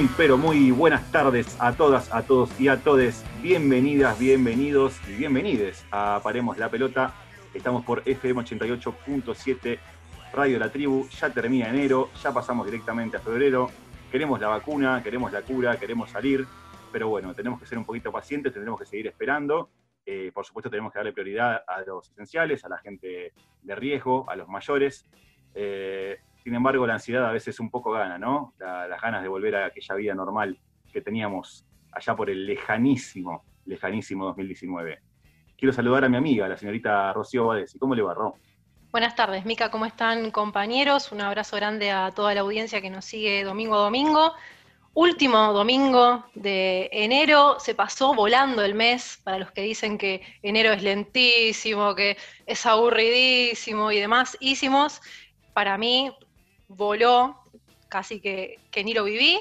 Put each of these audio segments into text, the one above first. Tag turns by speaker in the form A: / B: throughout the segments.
A: Muy, pero muy buenas tardes a todas, a todos y a todes. Bienvenidas, bienvenidos y bienvenides a Paremos la Pelota. Estamos por FM 88.7 Radio La Tribu. Ya termina enero, ya pasamos directamente a febrero. Queremos la vacuna, queremos la cura, queremos salir. Pero bueno, tenemos que ser un poquito pacientes, tendremos que seguir esperando. Eh, por supuesto, tenemos que darle prioridad a los esenciales, a la gente de riesgo, a los mayores. Eh, sin embargo, la ansiedad a veces un poco gana, ¿no? las ganas de volver a aquella vida normal que teníamos allá por el lejanísimo, lejanísimo 2019. Quiero saludar a mi amiga, la señorita Rocío Badesi. ¿Cómo le va, Ro?
B: Buenas tardes, Mica, ¿cómo están compañeros? Un abrazo grande a toda la audiencia que nos sigue domingo a domingo. Último domingo de enero, se pasó volando el mes, para los que dicen que enero es lentísimo, que es aburridísimo y demás, hicimos. Para mí, voló, casi que, ni lo viví.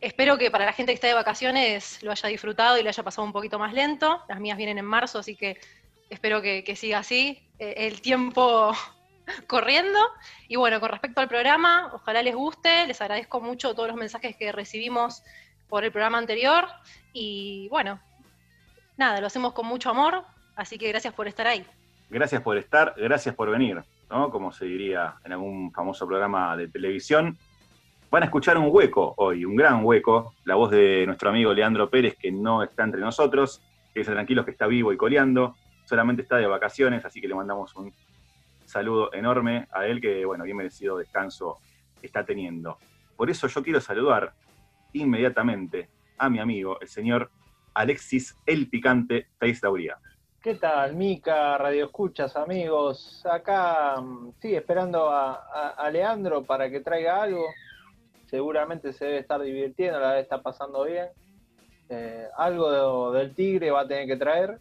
B: Espero que para la gente que está de vacaciones lo haya disfrutado y lo haya pasado un poquito más lento. Las mías vienen en marzo, así que espero que, siga así eh, el tiempo corriendo. Y bueno, con respecto al programa, ojalá les guste. Les agradezco mucho todos los mensajes que recibimos por el programa anterior. Y bueno, nada, lo hacemos con mucho amor. Así que gracias por estar ahí.
A: Gracias por estar, gracias por venir. Como se diría en algún famoso programa de televisión. Van a escuchar un hueco hoy, un gran hueco, la voz de nuestro amigo Leandro Pérez, que no está entre nosotros, que es tranquilo que está vivo y coleando, solamente está de vacaciones, así que le mandamos un saludo enorme a él, que, bueno, bien merecido descanso está teniendo. Por eso yo quiero saludar inmediatamente a mi amigo, el señor Alexis El Picante Dauría.
C: ¿Qué tal, Mica, Radio Escuchas, amigos? Acá, mm, sí, esperando a, Leandro para que traiga algo. Seguramente se debe estar divirtiendo, la debe estar pasando bien. Eh, algo del Tigre va a tener que traer.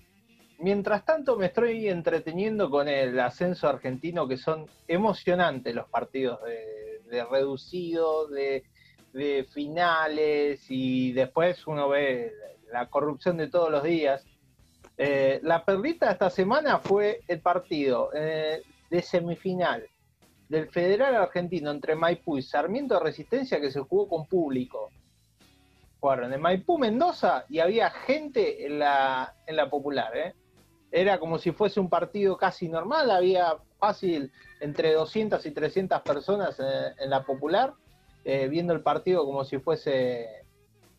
C: Mientras tanto, me estoy entreteniendo con el ascenso argentino, que son emocionantes los partidos de, reducido, de, de finales, y después uno ve la corrupción de todos los días eh, la perlita esta semana fue el partido eh, de semifinal del Federal Argentino entre Maipú y Sarmiento de Resistencia que se jugó con público. Jugaron en Maipú, Mendoza y había gente en la, en la popular. ¿eh? Era como si fuese un partido casi normal, había fácil entre 200 y 300 personas en, la popular viendo el partido como si fuese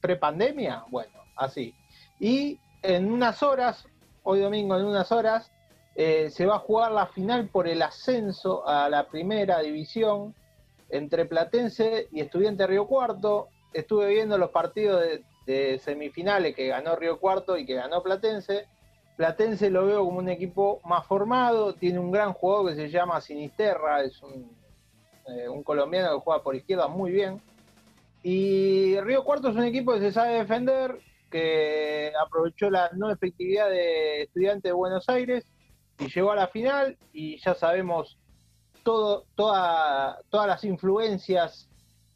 C: prepandemia. Bueno, así. Y en unas horas hoy domingo en unas horas, eh, se va a jugar la final por el ascenso a la primera división entre Platense y Estudiante Río Cuarto. Estuve viendo los partidos de, semifinales que ganó Río Cuarto y que ganó Platense. Platense lo veo como un equipo más formado, tiene un gran jugador que se llama Sinisterra, es un, eh, un colombiano que juega por izquierda muy bien. Y Río Cuarto es un equipo que se sabe defender, que aprovechó la no efectividad de Estudiantes de Buenos Aires y llegó a la final y ya sabemos todas las influencias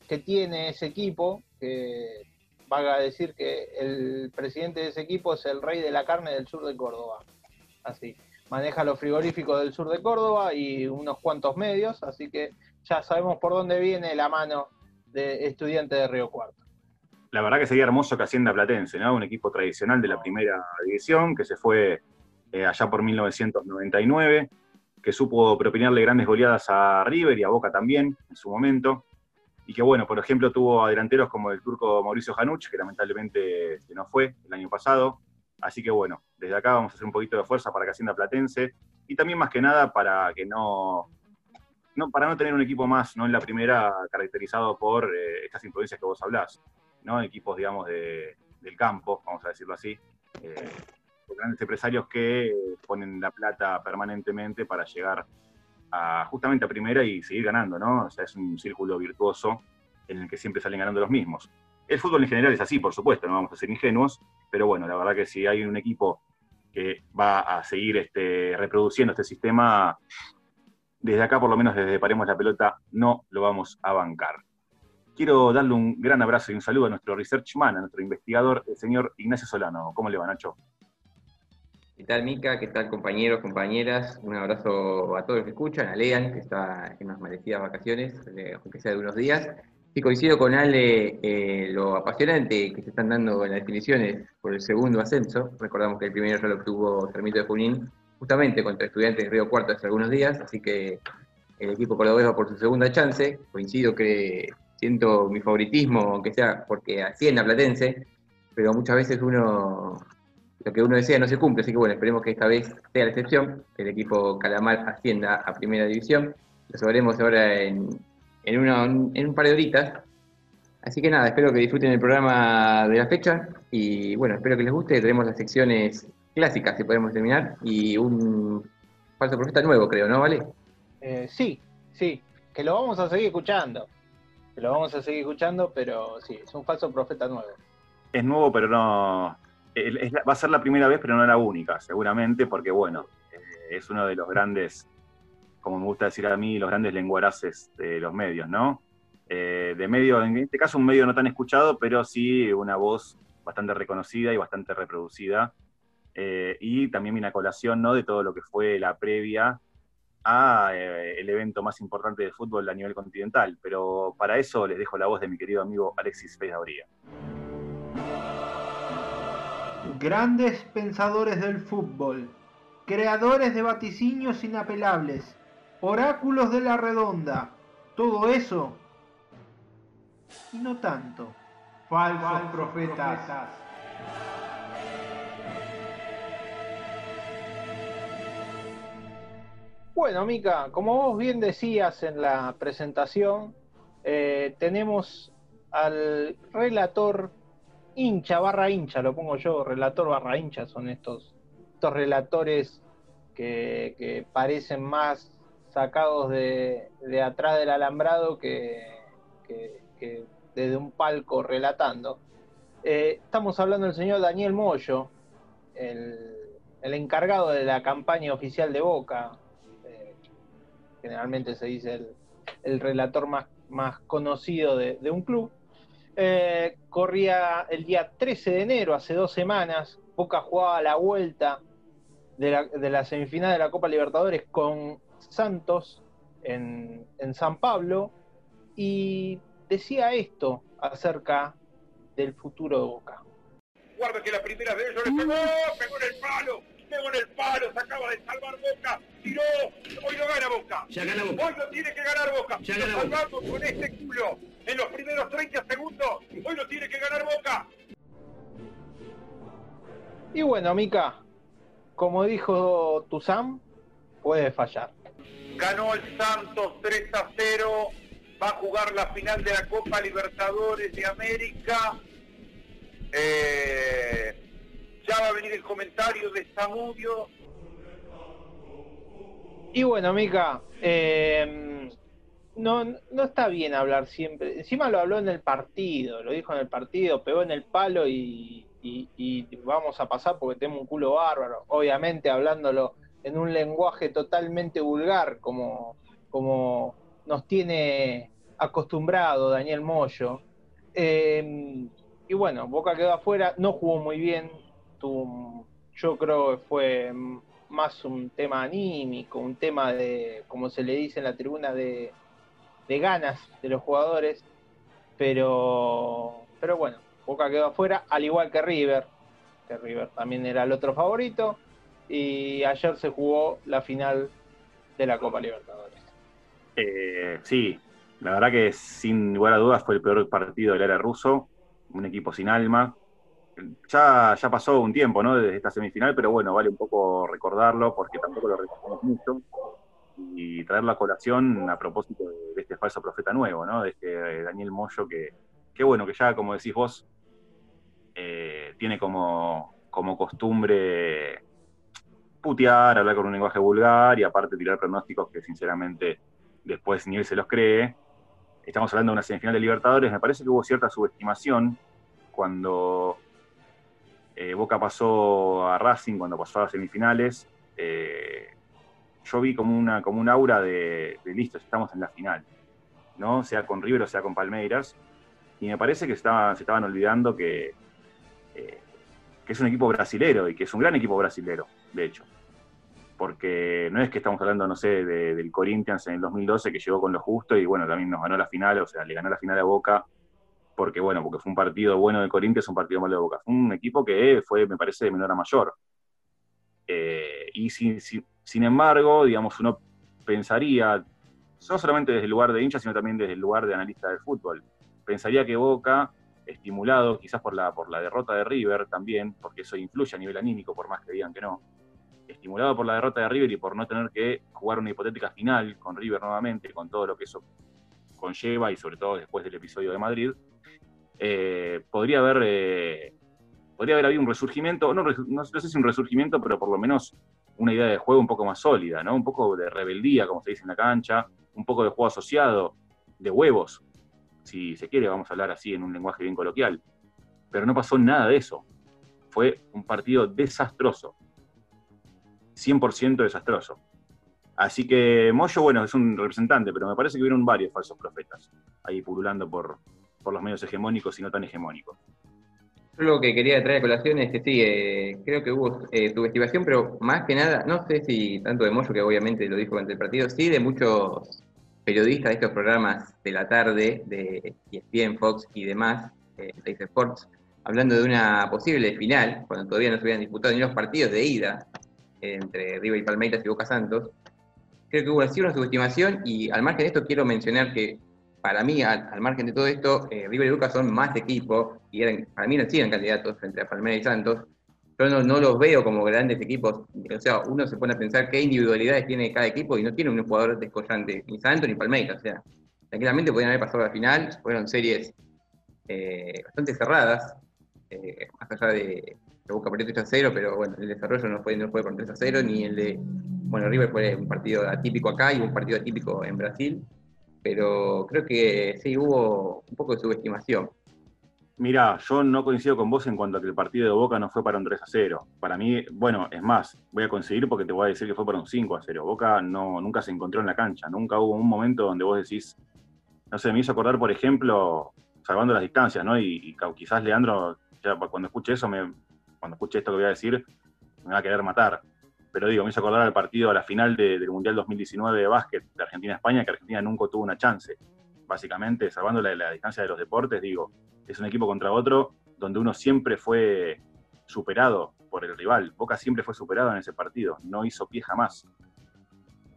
C: que tiene ese equipo, que valga decir que el presidente de ese equipo es el rey de la carne del sur de Córdoba. Así, maneja los frigoríficos del sur de Córdoba y unos cuantos medios, así que ya sabemos por dónde viene la mano de estudiantes de Río Cuarto
A: la verdad que sería hermoso que Hacienda Platense, ¿no? Un equipo tradicional de la primera división que se fue eh, allá por 1999, que supo propinarle grandes goleadas a River y a Boca también en su momento. Y que, bueno, por ejemplo, tuvo a delanteros como el turco Mauricio Januch, que lamentablemente no fue el año pasado. Así que, bueno, desde acá vamos a hacer un poquito de fuerza para que Hacienda Platense y también más que nada para que no, no para no tener un equipo más no en la primera caracterizado por eh, estas influencias que vos hablás. Equipos, digamos, del campo, vamos a decirlo así. Eh, grandes empresarios que ponen la plata permanentemente para llegar a, justamente a primera y seguir ganando, ¿no? O sea, es un círculo virtuoso en el que siempre salen ganando los mismos. El fútbol en general es así, por supuesto, no vamos a ser ingenuos, pero bueno, la verdad que si hay un equipo que va a seguir este, reproduciendo este sistema, desde acá, por lo menos desde Paremos la Pelota, no lo vamos a bancar. Quiero darle un gran abrazo y un saludo a nuestro research man, a nuestro investigador, el señor Ignacio Solano. ¿Cómo le va, Nacho?
D: ¿Qué tal, Mica? ¿Qué tal, compañeros, compañeras? Un abrazo a todos los que escuchan, a Lean, que está en unas merecidas vacaciones, eh, aunque sea de unos días. Sí, coincido con Ale eh, lo apasionante que se están dando en las definiciones por el segundo ascenso. Recordamos que el primero ya lo obtuvo Termito de Junín, justamente contra estudiantes de Río Cuarto hace algunos días, así que el equipo cordobés va por su segunda chance. Coincido que siento mi favoritismo, aunque sea porque ascienda Platense, pero muchas veces uno lo que uno desea no se cumple, así que bueno, esperemos que esta vez sea la excepción, que el equipo Calamar ascienda a primera división. Lo sabremos ahora en, en, en un par de horitas. Así que nada, espero que disfruten el programa de la fecha y bueno, espero que les guste. Tenemos las secciones clásicas que podemos terminar y un falso profeta nuevo, creo, ¿no? ¿Vale?
C: Eh, sí, sí, que lo vamos a seguir escuchando. Lo vamos a seguir escuchando, pero sí, es un falso profeta nuevo.
A: Es nuevo, pero no. va a ser la primera vez, pero no la única, seguramente, porque bueno, eh, es uno de los grandes como me gusta decir a mí, los grandes lenguaraces de los medios, ¿no? Eh, de medio, en este caso un medio no tan escuchado, pero sí una voz bastante reconocida y bastante reproducida. Eh, y también una colación ¿no? de todo lo que fue la previa a eh, el evento más importante de fútbol a nivel continental. Pero para eso les dejo la voz de mi querido amigo Alexis Fez
E: Grandes pensadores del fútbol, creadores de vaticinios inapelables, oráculos de la redonda, todo eso y no tanto. Falsos, profetas.
C: Bueno, Mica, como vos bien decías en la presentación, eh, tenemos al relator hincha barra hincha, lo pongo yo, relator barra hincha, son estos, estos relatores que parecen más sacados de, atrás del alambrado que, desde un palco relatando. Eh, estamos hablando del señor Daniel Moyo, el, encargado de la campaña oficial de Boca. Generalmente se dice el, relator más, más conocido de, un club. Eh, corría el día 13 de enero, hace dos semanas. Boca jugaba la vuelta de la, de la semifinal de la Copa Libertadores con Santos en, San Pablo y decía esto acerca del futuro de Boca.
F: Guarda que la primera vez yo le pegó, pegó en el palo, pegó en el palo, se acaba de salvar Boca, tiró, hoy no gana Boca.
G: Ya gana Boca.
F: Hoy no tiene que ganar Boca.
G: Ya gana Boca.
F: con este culo en los primeros 30 segundos, hoy no tiene que ganar Boca.
C: Y bueno, Mica, como dijo Tuzán, puede fallar
F: ganó el Santos 3 a 0, va a jugar la final de la Copa Libertadores de América. Eh, ya va a venir el comentario de Samudio.
C: Y bueno, Mica, eh, no, no está bien hablar siempre. Encima lo habló en el partido, lo dijo en el partido, pegó en el palo y, vamos a pasar porque tengo un culo bárbaro. Obviamente hablándolo en un lenguaje totalmente vulgar, como, como nos tiene acostumbrado Daniel Moyo. Em, y bueno, Boca quedó afuera, no jugó muy bien. yo creo que fue más un tema anímico, un tema de, como se le dice en la tribuna, de, de ganas de los jugadores. Pero, pero bueno, Boca quedó afuera, al igual que River, que River también era el otro favorito y ayer se jugó la final de la Copa Libertadores.
A: Eh, sí, la verdad que sin lugar a dudas fue el peor partido del área ruso, un equipo sin alma. Ya, ya pasó un tiempo ¿no? desde esta semifinal, pero bueno, vale un poco recordarlo porque tampoco lo recordamos mucho y traerlo a colación a propósito de, este falso profeta nuevo, ¿no? de este Daniel Moyo que, que bueno, que ya como decís vos, eh, tiene como, como costumbre putear, hablar con un lenguaje vulgar y aparte tirar pronósticos que sinceramente después ni él se los cree. Estamos hablando de una semifinal de Libertadores, me parece que hubo cierta subestimación cuando eh, Boca pasó a Racing, cuando pasó a las semifinales. Eh, yo vi como una como un aura de, listo, estamos en la final, ¿no? Sea con River o sea con Palmeiras. Y me parece que se estaban olvidando que, eh, que es un equipo brasilero y que es un gran equipo brasilero, de hecho. porque no es que estamos hablando, no sé, del Corinthians en el 2012 que llegó con lo justo y bueno, también nos ganó la final, o sea, le ganó la final a Boca, porque bueno, porque fue un partido bueno de Corinthians, un partido malo de Boca. Fue un equipo que fue, me parece, de menor a mayor. Eh, y sin, sin, embargo, digamos, uno pensaría, no solamente desde el lugar de hincha, sino también desde el lugar de analista del fútbol, pensaría que Boca, estimulado quizás por la, por la derrota de River también, porque eso influye a nivel anímico, por más que digan que no, estimulado por la derrota de River y por no tener que jugar una hipotética final con River nuevamente, con todo lo que eso conlleva y sobre todo después del episodio de Madrid, eh, podría haber eh, podría haber habido un resurgimiento, no, no, sé si un resurgimiento, pero por lo menos una idea de juego un poco más sólida, ¿no? Un poco de rebeldía, como se dice en la cancha, un poco de juego asociado, de huevos, si se quiere, vamos a hablar así en un lenguaje bien coloquial. Pero no pasó nada de eso. Fue un partido desastroso. 100% desastroso. Así que Moyo, bueno, es un representante, pero me parece que hubieron varios falsos profetas ahí pululando por, por los medios hegemónicos y no tan hegemónicos.
D: lo que quería traer a colación es que sí, eh, creo que hubo eh, subestimación, pero más que nada, no sé si tanto de Moyo, que obviamente lo dijo durante el partido, sí de muchos periodistas de estos programas de la tarde, de ESPN, Fox y demás, eh, Sports, hablando de una posible final, cuando todavía no se habían disputado ni los partidos de ida, entre River y Palmeiras y Boca Santos. Creo que hubo así una subestimación y al margen de esto quiero mencionar que para mí, al, margen de todo esto, eh, River y Boca son más de equipo y eran, para mí no siguen candidatos frente a Palmeiras y Santos. Yo no, no, los veo como grandes equipos. O sea, uno se pone a pensar qué individualidades tiene cada equipo y no tiene un jugador descollante, ni Santos ni Palmeiras. O sea, tranquilamente podían haber pasado a la final. Fueron series eh, bastante cerradas, eh, más allá de, que Boca perdió 3 a 0, pero bueno, el desarrollo no fue, no fue con 3 a 0, ni el de, bueno, River fue un partido atípico acá y un partido atípico en Brasil, pero creo que sí hubo un poco de subestimación.
A: Mirá, yo no coincido con vos en cuanto a que el partido de Boca no fue para un 3 a 0. Para mí, bueno, es más, voy a conseguir porque te voy a decir que fue para un 5 a 0. Boca no, nunca se encontró en la cancha, nunca hubo un momento donde vos decís, no sé, me hizo acordar, por ejemplo, salvando las distancias, ¿no? Y, y quizás Leandro, ya cuando escuche eso, me, cuando escuche esto que voy a decir, me va a querer matar. Pero digo, me hizo acordar al partido a la final del Mundial 2019 de básquet de Argentina-España, que Argentina nunca tuvo una chance. Básicamente, salvando la, distancia de los deportes, digo, es un equipo contra otro donde uno siempre fue superado por el rival. Boca siempre fue superado en ese partido, no hizo pie jamás.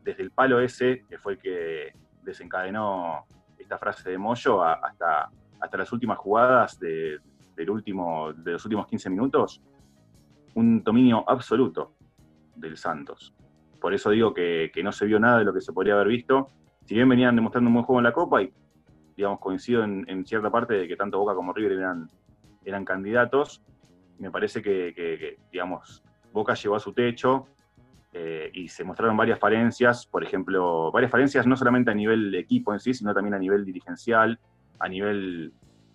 A: Desde el palo ese, que fue el que desencadenó esta frase de Moyo, hasta, hasta las últimas jugadas de, del último, de los últimos 15 minutos, un dominio absoluto del Santos. Por eso digo que, no se vio nada de lo que se podría haber visto. Si bien venían demostrando un buen juego en la Copa, y digamos, coincido en, cierta parte de que tanto Boca como River eran, eran candidatos, me parece que, digamos, Boca llegó a su techo eh, y se mostraron varias falencias, por ejemplo, varias falencias no solamente a nivel de equipo en sí, sino también a nivel dirigencial, a nivel,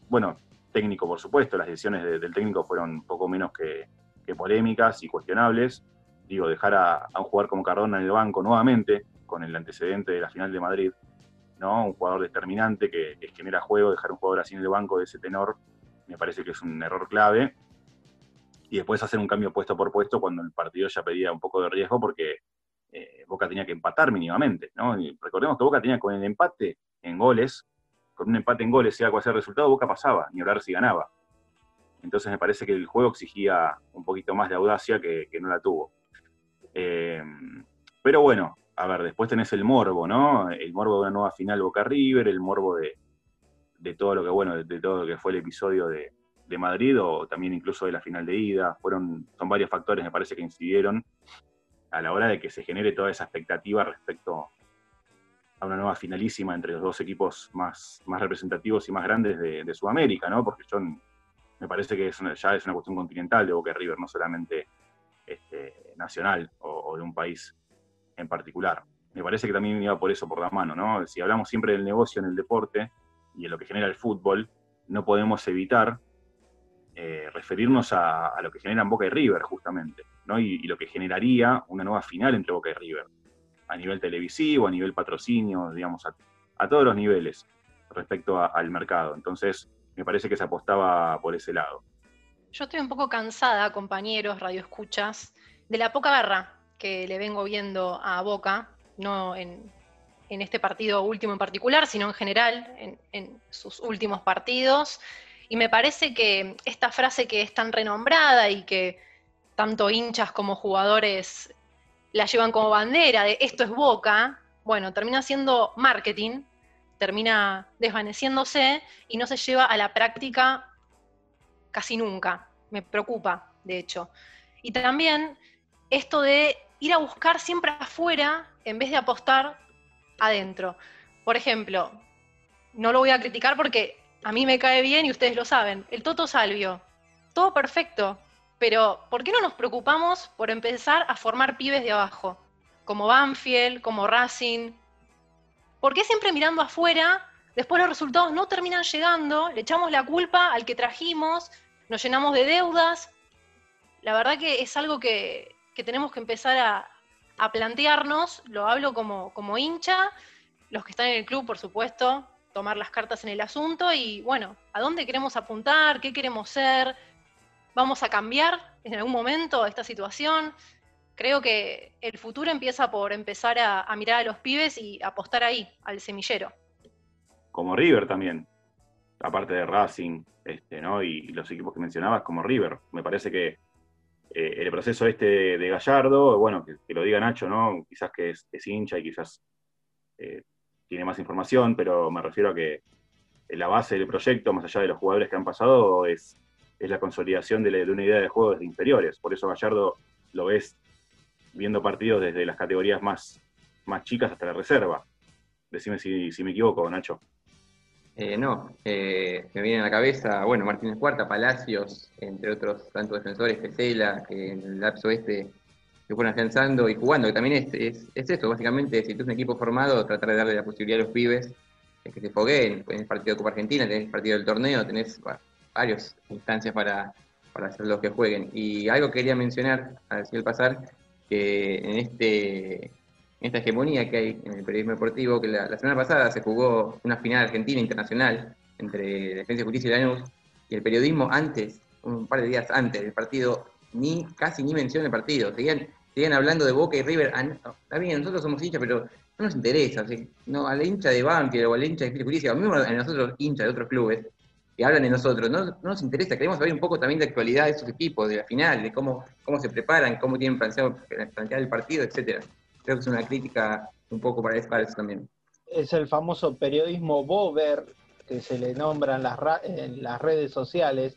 A: bueno, técnico, por supuesto, las decisiones del técnico fueron poco menos que, polémicas y cuestionables. Digo, dejar a, un jugador como Cardona en el banco nuevamente, con el antecedente de la final de Madrid, ¿no? Un jugador determinante que, genera juego, dejar un jugador así en el banco de ese tenor, me parece que es un error clave. Y después hacer un cambio puesto por puesto cuando el partido ya pedía un poco de riesgo porque eh, Boca tenía que empatar mínimamente, ¿no? recordemos que Boca tenía con el empate en goles con un empate en goles, sea cual sea el resultado, Boca pasaba, ni hablar si ganaba. Entonces me parece que el juego exigía un poquito más de audacia que, no la tuvo. Eh, pero bueno, a ver, después tenés el morbo, ¿no? El morbo de una nueva final Boca River, el morbo de, todo lo que, bueno, de, todo lo que fue el episodio de, de, Madrid o también incluso de la final de ida. Fueron, son varios factores, me parece, que incidieron a la hora de que se genere toda esa expectativa respecto una nueva finalísima entre los dos equipos más, más representativos y más grandes de, Sudamérica, ¿no? Porque yo, me parece que es ya es una cuestión continental de Boca River, no solamente este, nacional o, de un país en particular. Me parece que también iba por eso por la mano, ¿no? Si hablamos siempre del negocio en el deporte y en lo que genera el fútbol, no podemos evitar eh, referirnos a, lo que generan Boca y River, justamente, ¿no? y, lo que generaría una nueva final entre Boca y River a nivel televisivo, a nivel patrocinio, digamos, a, todos los niveles respecto al mercado. Entonces, me parece que se apostaba por ese lado.
B: Yo estoy un poco cansada, compañeros, radioescuchas, de la poca garra que le vengo viendo a Boca, no en, este partido último en particular, sino en general, en, sus últimos partidos. Y me parece que esta frase que es tan renombrada y que tanto hinchas como jugadores la llevan como bandera de esto es Boca, bueno, termina siendo marketing, termina desvaneciéndose y no se lleva a la práctica casi nunca. Me preocupa, de hecho. Y también esto de ir a buscar siempre afuera en vez de apostar adentro. Por ejemplo, no lo voy a criticar porque a mí me cae bien y ustedes lo saben, el Toto Salvio, todo perfecto, pero ¿por qué no nos preocupamos por empezar a formar pibes de abajo? Como Banfield, como Racing. ¿Por qué siempre mirando afuera, después los resultados no terminan llegando, le echamos la culpa al que trajimos, nos llenamos de deudas? La verdad que es algo que, tenemos que empezar a, plantearnos, lo hablo como, como hincha, los que están en el club, por supuesto, tomar las cartas en el asunto y bueno, ¿a dónde queremos apuntar? ¿Qué queremos ser? ¿Vamos a cambiar en algún momento esta situación? Creo que el futuro empieza por empezar a, mirar a los pibes y apostar ahí, al semillero.
A: Como River también, aparte de Racing, este, ¿no? Y, los equipos que mencionabas, como River. Me parece que eh, el proceso este de Gallardo, bueno, que, lo diga Nacho, ¿no? Quizás que es, hincha y quizás eh, tiene más información, pero me refiero a que la base del proyecto, más allá de los jugadores que han pasado, es, es la consolidación de, una idea de juego desde inferiores. Por eso Gallardo lo ves viendo partidos desde las categorías más, más chicas hasta la reserva. Decime si, me equivoco, Nacho.
D: Eh, no, eh, me viene a la cabeza, bueno, Martínez Cuarta, Palacios, entre otros tantos defensores, Pesela, que en el lapso este se fueron afianzando y jugando, que también es, es, eso, básicamente, si tú eres un equipo formado, tratar de darle la posibilidad a los pibes de que se fogueen, tenés partido de Copa Argentina, tenés partido del torneo, tenés varias instancias para, para hacer los que jueguen. Y algo que quería mencionar, a decir el pasar, que en este esta hegemonía que hay en el periodismo deportivo, que la, semana pasada se jugó una final argentina internacional entre Defensa y Justicia y Lanús, y el periodismo antes, un par de días antes del partido, ni casi ni menciona el partido. Seguían, seguían hablando de Boca y River. Ah, está bien, nosotros somos hinchas, pero no nos interesa. no, a la hincha de Banfield o a la hincha de Justicia, a mí a nosotros hinchas de otros clubes, que hablan de nosotros, no, no, nos interesa, queremos saber un poco también de actualidad de esos equipos, de la final, de cómo, cómo se preparan, cómo tienen planteado, plantear el partido, etcétera. Creo que es una crítica un poco para eso, también.
C: Es el famoso periodismo Bober, que se le nombra en las, en las redes sociales,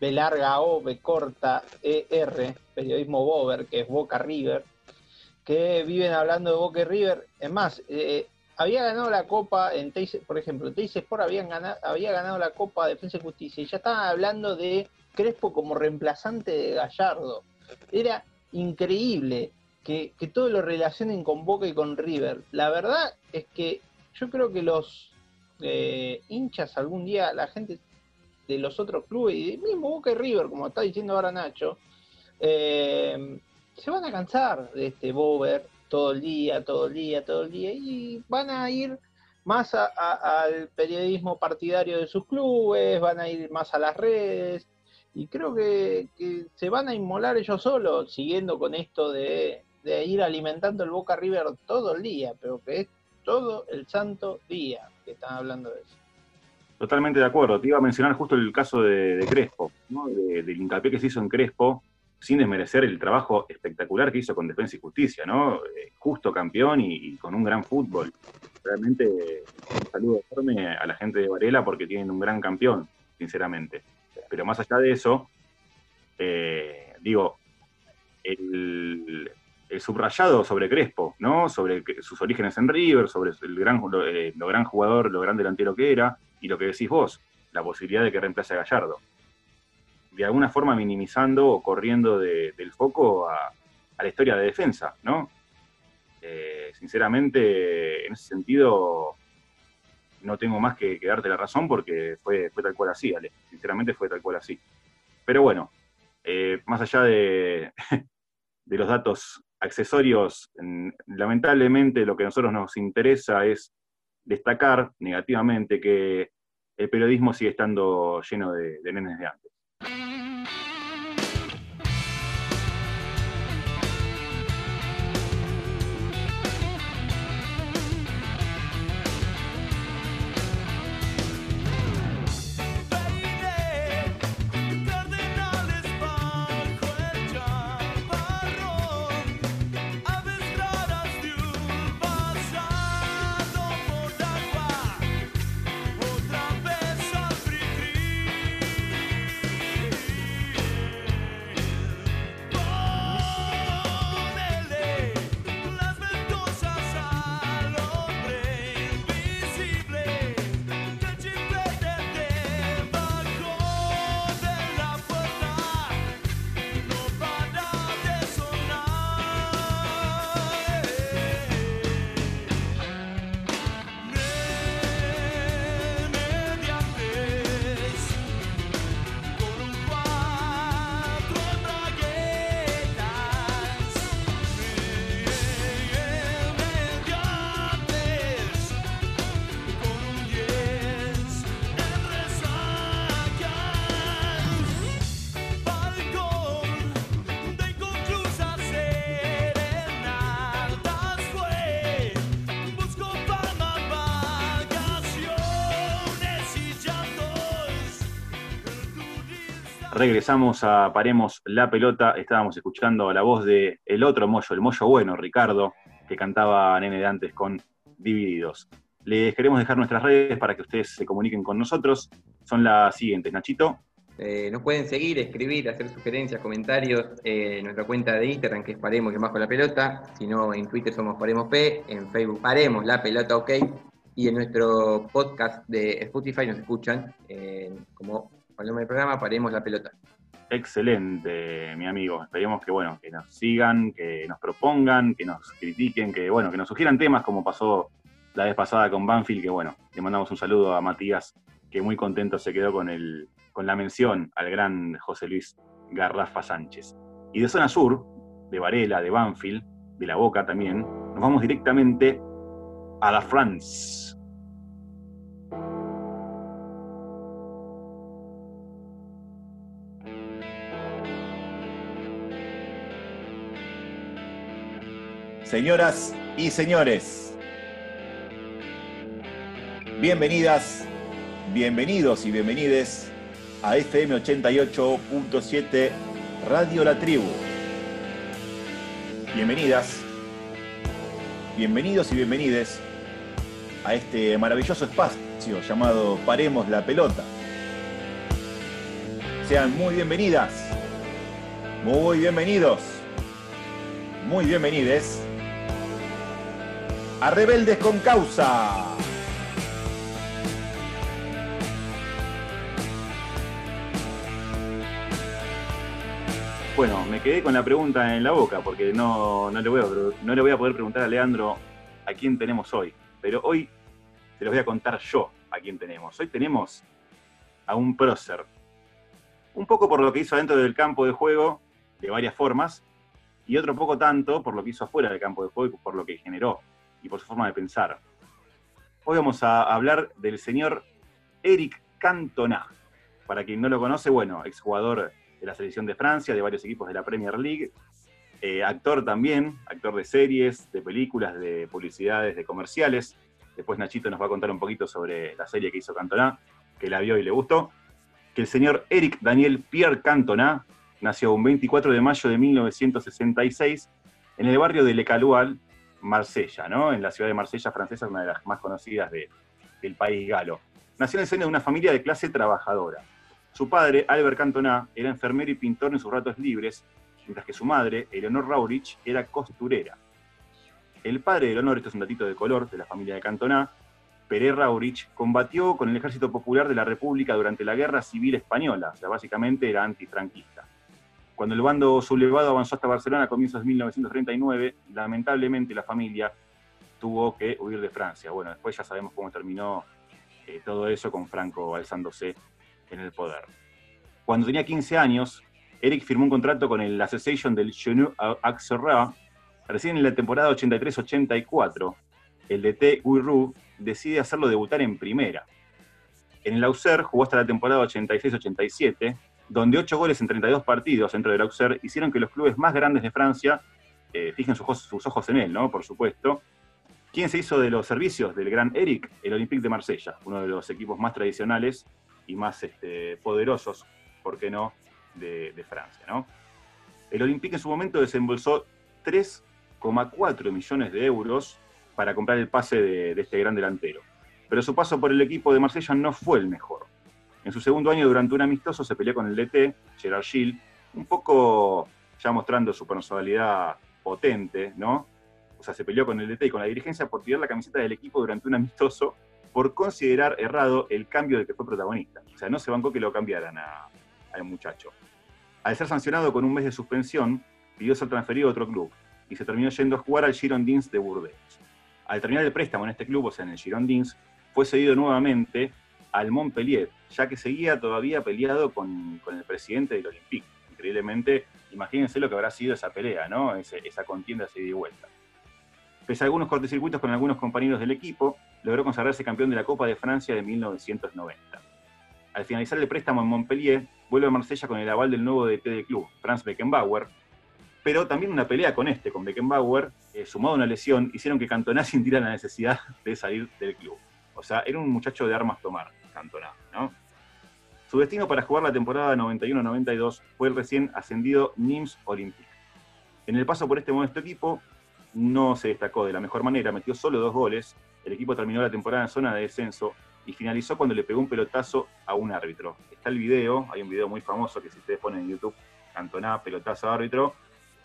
C: B larga O, B corta E R, periodismo Bober, que es Boca River, que viven hablando de Boca River. Es más, eh, había ganado la Copa en Teis, por ejemplo, Teis Sport habían ganado, había ganado la Copa Defensa y Justicia y ya estaban hablando de Crespo como reemplazante de Gallardo. Era increíble que, que todo lo relacionen con Boca y con River. La verdad es que yo creo que los eh, hinchas algún día, la gente de los otros clubes, y mismo Boca y River, como está diciendo ahora Nacho, eh, se van a cansar de este Bober todo el día, todo el día, todo el día, y van a ir más al periodismo partidario de sus clubes, van a ir más a las redes, y creo que, se van a inmolar ellos solos, siguiendo con esto de, de, ir alimentando el Boca River todo el día, pero que es todo el santo día que están hablando de eso.
A: Totalmente de acuerdo. Te iba a mencionar justo el caso de, Crespo, ¿no? del hincapié que se hizo en Crespo, sin desmerecer el trabajo espectacular que hizo con Defensa y Justicia, ¿no? Eh, justo campeón y, con un gran fútbol. Realmente un saludo enorme a la gente de Varela porque tienen un gran campeón, sinceramente. Pero más allá de eso, eh, digo, el, subrayado sobre Crespo, ¿no? Sobre sus orígenes en River, sobre el gran, eh, lo gran jugador, lo gran delantero que era, y lo que decís vos, la posibilidad de que reemplace a Gallardo. De alguna forma minimizando o corriendo del foco a, la historia de defensa, ¿no? Eh, sinceramente, en ese sentido, no tengo más que, darte la razón porque fue, fue tal cual así, Ale. Sinceramente fue tal cual así. Pero bueno, eh, más allá de, de, los datos accesorios, lamentablemente lo que a nosotros nos interesa es destacar negativamente que el periodismo sigue estando lleno de, nenes de antes. Regresamos a Paremos la Pelota. Estábamos escuchando la voz de otro Moyo, el Moyo bueno, Ricardo, que cantaba Nene de antes con Divididos. Les queremos dejar nuestras redes para que ustedes se comuniquen con nosotros. Son las siguientes, Nachito.
D: Eh, nos pueden seguir, escribir, hacer sugerencias, comentarios en nuestra cuenta de Instagram, que es Paremos y Bajo la Pelota. Si no, en Twitter somos Paremos P, en Facebook Paremos la Pelota OK. Y en nuestro podcast de Spotify nos escuchan eh, como el nombre del programa, Paremos la Pelota.
A: Excelente, mi amigo. Esperemos que bueno, que nos sigan, que nos propongan, que nos critiquen, que bueno, que nos sugieran temas como pasó la vez pasada con Banfield, que bueno, le mandamos un saludo a Matías, que muy contento se quedó con, el, con la mención al gran José Luis Garrafa Sánchez. Y de zona sur, de Varela, de Banfield, de La Boca también, nos vamos directamente a la France.
G: Señoras y señores, Bienvenidas, bienvenidos y bienvenides a FM 88.7 Radio La Tribu. Bienvenidas, bienvenidos y bienvenides a este maravilloso espacio llamado Paremos la Pelota. Sean muy bienvenidas, muy bienvenidos, muy bienvenides a Rebeldes con Causa.
A: Bueno, me quedé con la pregunta en la boca porque no, le voy a, no le voy a poder preguntar a Leandro a quién tenemos hoy. Pero hoy se los voy a contar yo a quién tenemos. Hoy tenemos a un prócer. Un poco por lo que hizo dentro del campo de juego, de varias formas, y otro poco tanto por lo que hizo afuera del campo de juego y por lo que generó y por su forma de pensar. Hoy vamos a hablar del señor Eric Cantona. Para quien no lo conoce, bueno, exjugador de la selección de Francia, de varios equipos de la Premier League. Eh, actor también, actor de series, de películas, de publicidades, de comerciales. Después Nachito nos va a contar un poquito sobre la serie que hizo Cantona, que la vio y le gustó. Que el señor Eric Daniel Pierre Cantona nació un 24 de mayo de 1966 en el barrio de Le Calual, Marsella, ¿no? En la ciudad de Marsella francesa, una de las más conocidas del país galo. Nació en el seno de una familia de clase trabajadora. Su padre, Albert Cantona, era enfermero y pintor en sus ratos libres, mientras que su madre, Eleonor Raurich, era costurera. El padre de Eleonor, esto es un datito de color de la familia de Cantona, Pérez Raurich, combatió con el Ejército Popular de la República durante la Guerra Civil Española, o sea, básicamente era antifranquista. Cuando el bando sublevado avanzó hasta Barcelona a comienzos de 1939, lamentablemente la familia tuvo que huir de Francia. Bueno, después ya sabemos cómo terminó eh, todo eso con Franco alzándose en el poder. Cuando tenía 15 años, Eric firmó un contrato con el Association del Genou Auxerre. Recién en la temporada 83-84, el DT Guirou decide hacerlo debutar en primera. En el Auxerre jugó hasta la temporada 86-87, donde 8 goles en 32 partidos dentro del Auxerre hicieron que los clubes más grandes de Francia eh, fijen sus, sus, ojos en él, ¿no? Por supuesto. ¿Quién se hizo de los servicios del gran Eric? El Olympique de Marsella, uno de los equipos más tradicionales y más este, poderosos, ¿por qué no?, de, Francia. ¿no? El Olympique en su momento desembolsó 3,4 millones de euros para comprar el pase de, este gran delantero. Pero su paso por el equipo de Marsella no fue el mejor. En su segundo año, durante un amistoso, se peleó con el DT, Gerard Gilles, un poco ya mostrando su personalidad potente, ¿no? O sea, se peleó con el DT y con la dirigencia por tirar la camiseta del equipo durante un amistoso por considerar errado el cambio del que fue protagonista. O sea, no se bancó que lo cambiaran al muchacho. Al ser sancionado con un mes de suspensión, pidió ser transferido a otro club y se terminó yendo a jugar al Girondins de Burdeos. Al terminar el préstamo en este club, o sea, en el Girondins, fue cedido nuevamente al Montpellier, ya que seguía todavía peleado con, el presidente del Olympique. Increíblemente, imagínense lo que habrá sido esa pelea, ¿no? esa contienda se y vuelta. Pese a algunos cortocircuitos con algunos compañeros del equipo, logró consagrarse campeón de la Copa de Francia de 1990. Al finalizar el préstamo en Montpellier, vuelve a Marsella con el aval del nuevo DT del club, Franz Beckenbauer, pero también una pelea con este, con Beckenbauer, eh, sumado a una lesión, hicieron que Cantona sintiera la necesidad de salir del club. O sea, era un muchacho de armas tomar, Cantona, ¿no? Su destino para jugar la temporada 91-92 fue el recién ascendido Nims Olympique. En el paso por este modesto equipo, no se destacó de la mejor manera, metió solo dos goles, el equipo terminó la temporada en zona de descenso y finalizó cuando le pegó un pelotazo a un árbitro. Está el video, hay un video muy famoso que si ustedes ponen en YouTube, Cantona, pelotazo árbitro,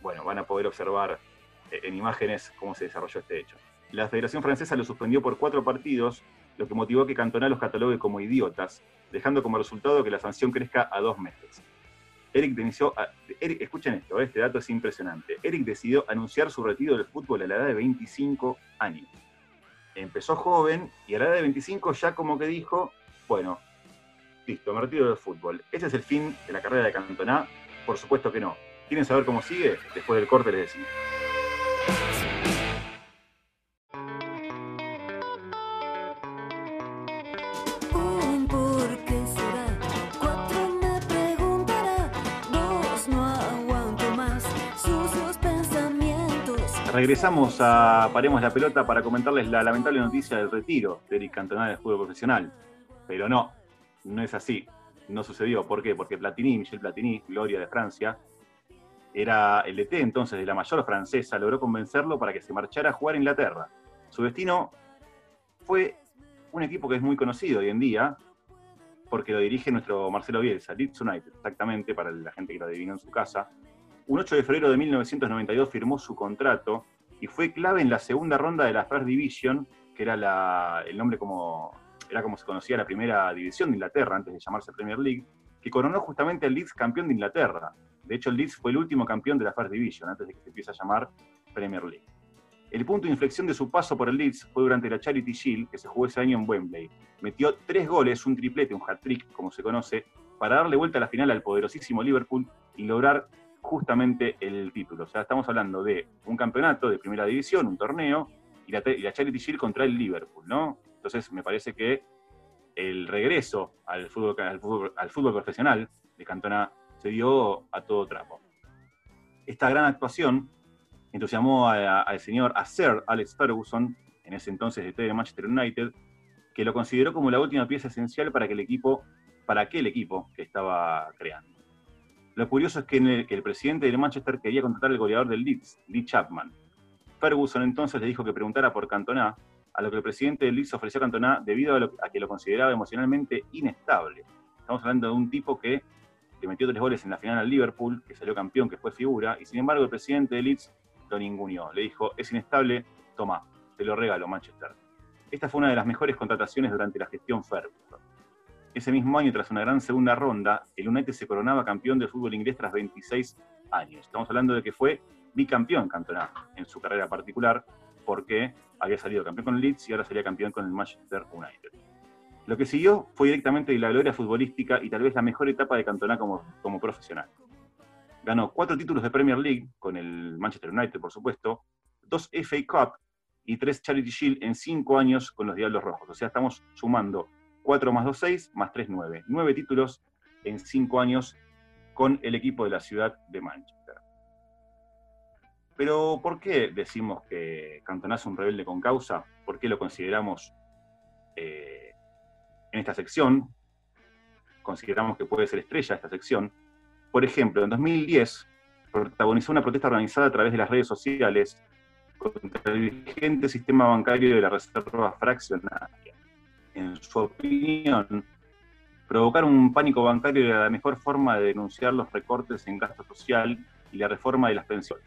A: bueno, van a poder observar eh, en imágenes cómo se desarrolló este hecho. La Federación Francesa lo suspendió por cuatro partidos, lo que motivó que Cantona los catalogue como idiotas, dejando como resultado que la sanción crezca a dos meses. Eric decidió, escuchen esto, este dato es impresionante. Eric decidió anunciar su retiro del fútbol a la edad de 25 años. Empezó joven y a la edad de 25 ya como que dijo, bueno, listo, me retiro del fútbol. ¿Ese es el fin de la carrera de Cantona? Por supuesto que no. ¿Quieren saber cómo sigue? Después del corte les decimos. Regresamos a Paremos la Pelota para comentarles la lamentable noticia del retiro de Eric Cantona del fútbol profesional. Pero no, no es así. No sucedió. ¿Por qué? Porque Platini, Michel Platini, gloria de Francia, era el DT entonces de la mayor francesa, logró convencerlo para que se marchara a jugar a Inglaterra. Su destino fue un equipo que es muy conocido hoy en día, porque lo dirige nuestro Marcelo Bielsa, Leeds United, exactamente, para la gente que lo adivinó en su casa. Un 8 de febrero de 1992 firmó su contrato y fue clave en la segunda ronda de la First Division, que era el nombre como, era como se conocía la primera división de Inglaterra antes de llamarse Premier League, que coronó justamente al Leeds campeón de Inglaterra. De hecho, el Leeds fue el último campeón de la First Division antes de que se empiece a llamar Premier League. El punto de inflexión de su paso por el Leeds fue durante la Charity Shield, que se jugó ese año en Wembley. Metió tres goles, un triplete, un hat-trick, como se conoce, para darle vuelta a la final al poderosísimo Liverpool y lograr justamente el título. O sea, estamos hablando de un campeonato de primera división, un torneo, y la, Charity Shield contra el Liverpool, ¿no? Entonces me parece que el regreso al fútbol, al fútbol, profesional de Cantona se dio a todo trapo. Esta gran actuación entusiasmó al señor, a Sir Alex Ferguson, en ese entonces de Manchester United, que lo consideró como la última pieza esencial para que el equipo, para aquel equipo que estaba creando. Lo curioso es que, el, presidente del Manchester quería contratar al goleador del Leeds, Lee Chapman. Ferguson entonces le dijo que preguntara por Cantona, a lo que el presidente del Leeds ofreció a Cantona debido a, que lo consideraba emocionalmente inestable. Estamos hablando de un tipo que le metió tres goles en la final al Liverpool, que salió campeón, que fue figura, y sin embargo el presidente del Leeds lo ninguneó. Le dijo, es inestable, toma, te lo regalo Manchester. Esta fue una de las mejores contrataciones durante la gestión Ferguson. Ese mismo año, tras una gran segunda ronda, el United se coronaba campeón del fútbol inglés tras 26 años. Estamos hablando de que fue bicampeón Cantona en su carrera particular, porque había salido campeón con el Leeds y ahora sería campeón con el Manchester United. Lo que siguió fue directamente la gloria futbolística y tal vez la mejor etapa de Cantona como, como profesional. Ganó cuatro títulos de Premier League con el Manchester United, por supuesto, dos FA Cup y tres Charity Shield en cinco años con los Diablos Rojos. O sea, estamos sumando 4 más 2, 6, más 3, 9. 9 títulos en 5 años con el equipo de la ciudad de Manchester. Pero, ¿por qué decimos que Cantona es un rebelde con causa? ¿Por qué lo consideramos eh, en esta sección? Consideramos que puede ser estrella esta sección. Por ejemplo, en 2010 protagonizó una protesta organizada a través de las redes sociales contra el vigente sistema bancario de la reserva fraccionaria en su opinión, provocar un pánico bancario era la mejor forma de denunciar los recortes en gasto social y la reforma de las pensiones.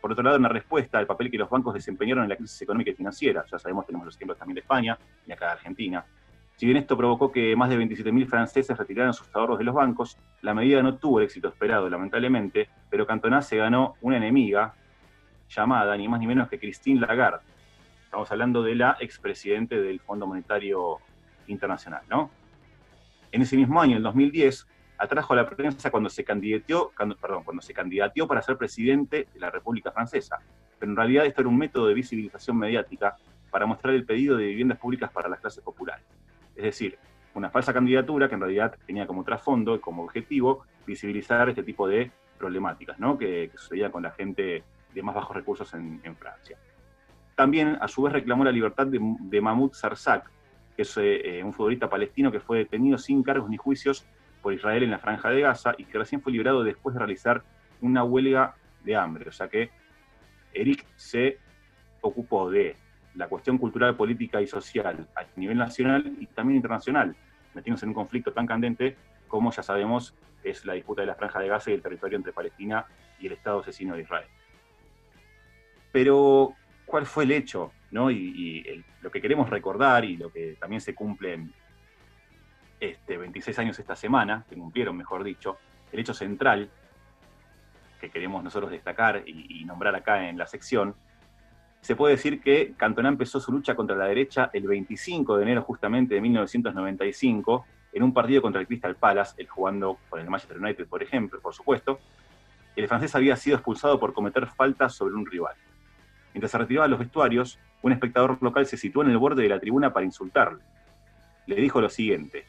A: Por otro lado, una respuesta al papel que los bancos desempeñaron en la crisis económica y financiera, ya sabemos, tenemos los ejemplos también de España y acá de Argentina. Si bien esto provocó que más de 27.000 franceses retiraran sus ahorros de los bancos, la medida no tuvo el éxito esperado, lamentablemente, pero Cantona se ganó una enemiga llamada ni más ni menos que Christine Lagarde, Estamos hablando de la expresidente del Fondo Monetario Internacional, ¿no? En ese mismo año, en 2010, atrajo a la prensa cuando se candidateó, perdón, cuando se candidateó para ser presidente de la República Francesa. Pero en realidad esto era un método de visibilización mediática para mostrar el pedido de viviendas públicas para las clases populares. Es decir, una falsa candidatura que en realidad tenía como trasfondo y como objetivo visibilizar este tipo de problemáticas ¿no? que, sucedía con la gente de más bajos recursos en Francia. También, a su vez, reclamó la libertad de, Mahmoud Sarsak, que es eh, un futbolista palestino que fue detenido sin cargos ni juicios por Israel en la franja de Gaza y que recién fue liberado después de realizar una huelga de hambre. O sea que Eric se ocupó de la cuestión cultural, política y social a nivel nacional y también internacional, metiéndose en un conflicto tan candente como ya sabemos es la disputa de la franja de Gaza y el territorio entre Palestina y el Estado asesino de Israel. Pero, ¿cuál fue el hecho? ¿no? Y, lo que queremos recordar y lo que también se cumple este, 26 años esta semana, que cumplieron, mejor dicho, el hecho central que queremos nosotros destacar y, nombrar acá en la sección, se puede decir que Cantona empezó su lucha contra la derecha el 25 de enero justamente de 1995, en un partido contra el Crystal Palace, el jugando con el Manchester United, por ejemplo, por supuesto. El francés había sido expulsado por cometer faltas sobre un rival. Mientras se retiraba a los vestuarios, un espectador local se situó en el borde de la tribuna para insultarle. Le dijo lo siguiente,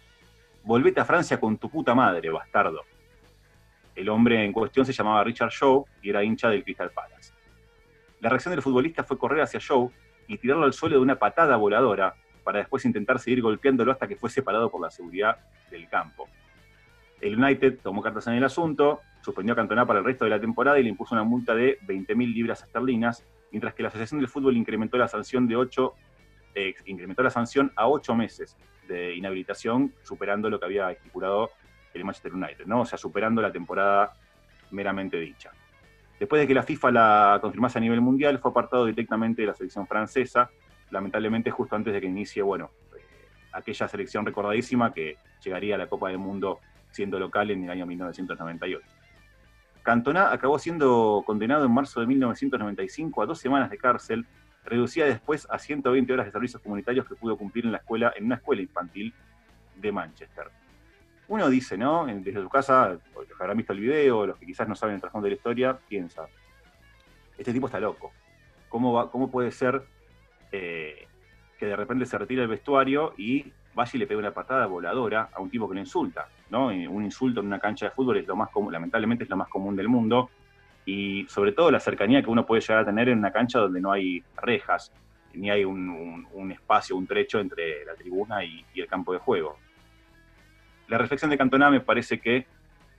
A: volvete a Francia con tu puta madre, bastardo. El hombre en cuestión se llamaba Richard Shaw y era hincha del Crystal Palace. La reacción del futbolista fue correr hacia Shaw y tirarlo al suelo de una patada voladora para después intentar seguir golpeándolo hasta que fue separado por la seguridad del campo. El United tomó cartas en el asunto, suspendió a Cantona para el resto de la temporada y le impuso una multa de 20.000 libras esterlinas, mientras que la Asociación del Fútbol incrementó la sanción de 8, eh, incrementó la sanción a 8 meses de inhabilitación, superando lo que había estipulado el Manchester United, ¿no? O sea, superando la temporada meramente dicha. Después de que la FIFA la confirmase a nivel mundial, fue apartado directamente de la selección francesa, lamentablemente justo antes de que inicie, bueno, eh, aquella selección recordadísima que llegaría a la Copa del Mundo siendo local en el año 1998. Cantona acabó siendo condenado en marzo de 1995 a dos semanas de cárcel, reducida después a 120 horas de servicios comunitarios que pudo cumplir en la escuela, en una escuela infantil de Manchester. Uno dice, ¿no? Desde su casa, los que habrán visto el video, los que quizás no saben el trasfondo de la historia, piensa, este tipo está loco. ¿Cómo, va, cómo puede ser eh, que de repente se retira el vestuario y vaya y le pega una patada voladora a un tipo que le insulta, ¿no? un insulto en una cancha de fútbol es lo más común, lamentablemente es lo más común del mundo, y sobre todo la cercanía que uno puede llegar a tener en una cancha donde no hay rejas, ni hay un, espacio, un trecho entre la tribuna y, el campo de juego. La reflexión de Cantona me parece que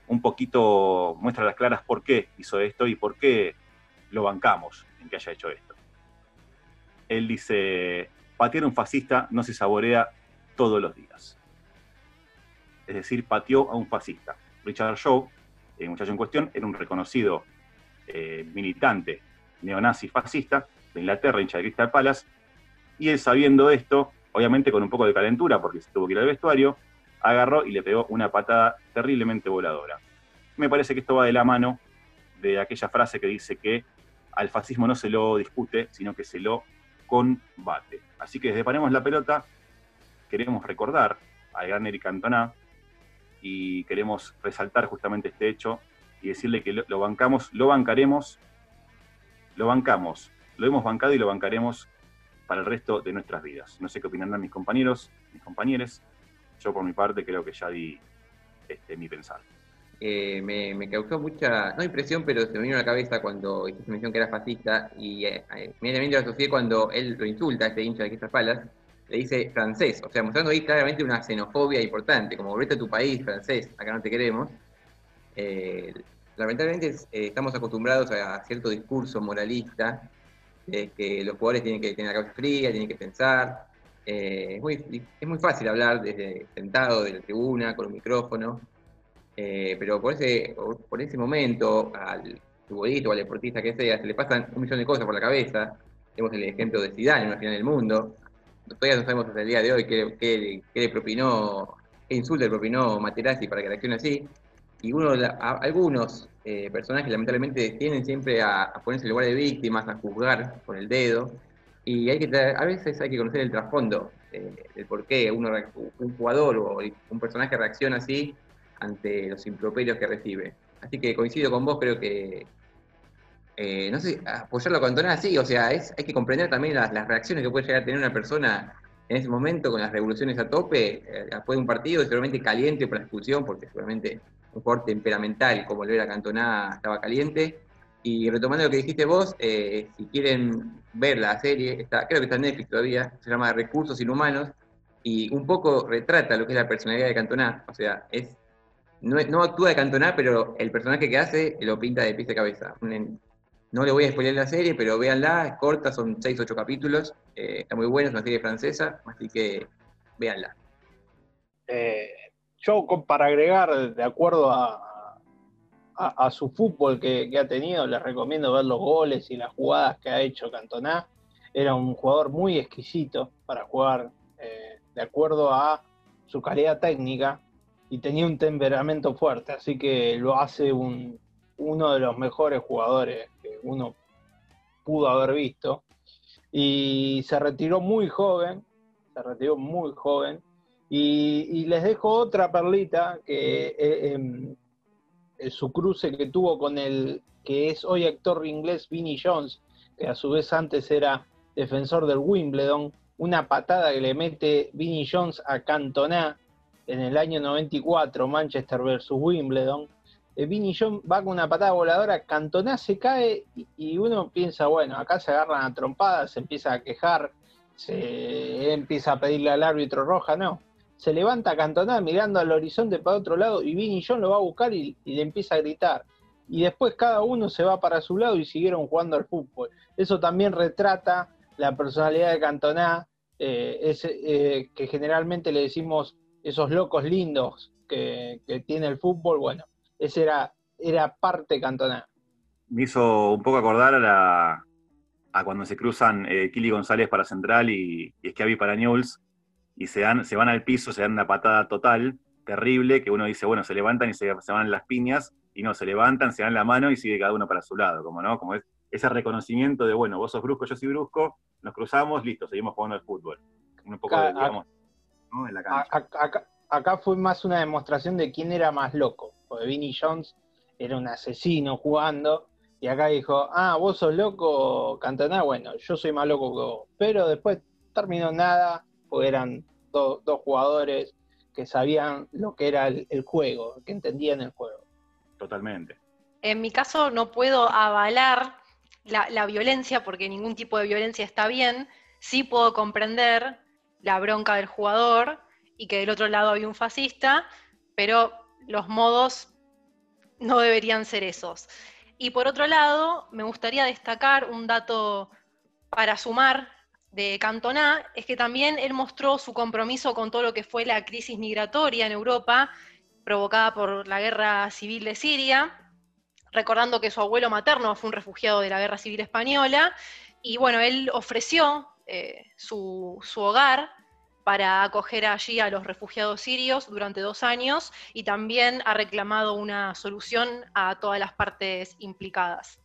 A: un poquito muestra las claras por qué hizo esto y por qué lo bancamos en que haya hecho esto él dice, patear a un fascista no se saborea todos los días. Es decir, pateó a un fascista. Richard Shaw, el muchacho en cuestión, era un reconocido eh, militante neonazi fascista de Inglaterra, hincha de Crystal Palace, y él sabiendo esto, obviamente con un poco de calentura, porque se tuvo que ir al vestuario, agarró y le pegó una patada terriblemente voladora. Me parece que esto va de la mano de aquella frase que dice que al fascismo no se lo discute, sino que se lo combate. Así que desde Paremos la Pelota queremos recordar a gran Eric Cantona y queremos resaltar justamente este hecho y decirle que lo, bancamos, lo bancaremos, lo bancamos, lo hemos bancado y lo bancaremos para el resto de nuestras vidas. No sé qué opinarán mis compañeros, mis compañeros. Yo por mi parte creo que ya di este, mi pensar.
D: Eh, me, causó mucha, no impresión, pero se me vino a la cabeza cuando hiciste mención que era fascista y eh, inmediatamente lo asocié cuando él lo insulta a este hincha de estas palas, le dice francés, o sea, mostrando ahí claramente una xenofobia importante, como volvete a tu país, francés, acá no te queremos. lamentablemente estamos acostumbrados a, cierto discurso moralista, de que los jugadores tienen que tener la cabeza fría, tienen que pensar. es, muy, es muy fácil hablar desde sentado de la tribuna, con un micrófono, eh, pero por ese, por ese momento, al futbolista o al deportista que sea, se le pasan un millón de cosas por la cabeza. Tenemos el ejemplo de Zidane en una final del mundo. Todavía no sabemos hasta el día de hoy qué, le propinó, qué insulto le propinó Materazzi para que reaccione así. Y uno, algunos eh, personajes lamentablemente tienden siempre a, ponerse en lugar de víctimas, a juzgar con el dedo. Y hay que a veces hay que conocer el trasfondo eh, del por qué uno, un jugador o un personaje reacciona así ante los improperios que recibe. Así que coincido con vos, creo que, eh, no sé, apoyarlo con Cantona sí, o sea, es, hay que comprender también las, reacciones que puede llegar a tener una persona en ese momento con las revoluciones a tope, eh, después de un partido seguramente caliente por la expulsión, porque seguramente un jugador temperamental como lo era Cantona estaba caliente. Y retomando lo que dijiste vos, eh, si quieren ver la serie, está, creo que está en Netflix todavía, se llama Recursos Inhumanos, y un poco retrata lo que es la personalidad de Cantona, o sea, es no, no actúa de Cantona, pero el personaje que hace lo pinta de pies de cabeza. No le voy a spoiler la serie, pero véanla, es corta, son 6 8 capítulos, eh, está muy buena, es una serie francesa, así que véanla.
C: Eh, yo, para agregar, de acuerdo a, a- su fútbol que, que ha tenido, les recomiendo ver los goles y las jugadas que ha hecho Cantona. Era un jugador muy exquisito para jugar eh, de acuerdo a su calidad técnica y tenía un temperamento fuerte, así que lo hace un- uno de los mejores jugadores que uno pudo haber visto. Y se retiró muy joven, se retiró muy joven. Y, les dejo otra perlita que eh, em, eh, su cruce que tuvo con el que es hoy actor inglés Vinnie Jones, que a su vez antes era defensor del Wimbledon, una patada que le mete Vinnie Jones a Cantona en el año 94, Manchester versus Wimbledon. Eh, Vinnie Jones va con una patada voladora, Cantona se cae y, uno piensa, bueno, acá se agarran a trompadas, se empieza a quejar, se empieza a pedirle al árbitro roja, no. Se levanta Cantona mirando al horizonte para otro lado y Vinnie Jones lo va a buscar y, le empieza a gritar. Y después cada uno se va para su lado y siguieron jugando al fútbol. Eso también retrata la personalidad de Cantona, eh, eh, que generalmente le decimos esos locos lindos que tiene el fútbol. Bueno, ese era, era parte Cantona.
A: Me hizo un poco acordar a, la, a cuando se cruzan eh, Kili González para Central y, y Schiavi para Newell's y se, dan, se van al piso, se dan una patada total, terrible, que uno dice, bueno, se levantan y se, se van las piñas, y no, se levantan, se dan la mano y sigue cada uno para su lado, como no, como es ese reconocimiento de, bueno, vos sos brusco, yo soy brusco, nos cruzamos, listo, seguimos jugando al fútbol. Un poco, de,
C: Acá-
A: digamos, ¿no? en la cancha.
C: acá fue más una demostración de quién era más loco, porque Vinnie Jones era un asesino jugando, y acá dijo, ah, vos sos loco, Cantona, bueno, yo soy más loco que vos. Pero después terminó nada, porque eran do- dos jugadores que sabían lo que era el, el juego, que entendían el juego.
A: Totalmente.
B: En mi caso no puedo avalar la, la violencia porque ningún tipo de violencia está bien. Sí puedo comprender la bronca del jugador y que del otro lado había un fascista, pero los modos no deberían ser esos. Y por otro lado, me gustaría destacar un dato para sumar de Cantona, es que también él mostró su compromiso con todo lo que fue la crisis migratoria en Europa, provocada por la guerra civil de Siria, recordando que su abuelo materno fue un refugiado de la guerra civil española, y bueno, él ofreció eh, su, su hogar para acoger allí a los refugiados sirios durante dos años y también ha reclamado una solución a todas las partes implicadas.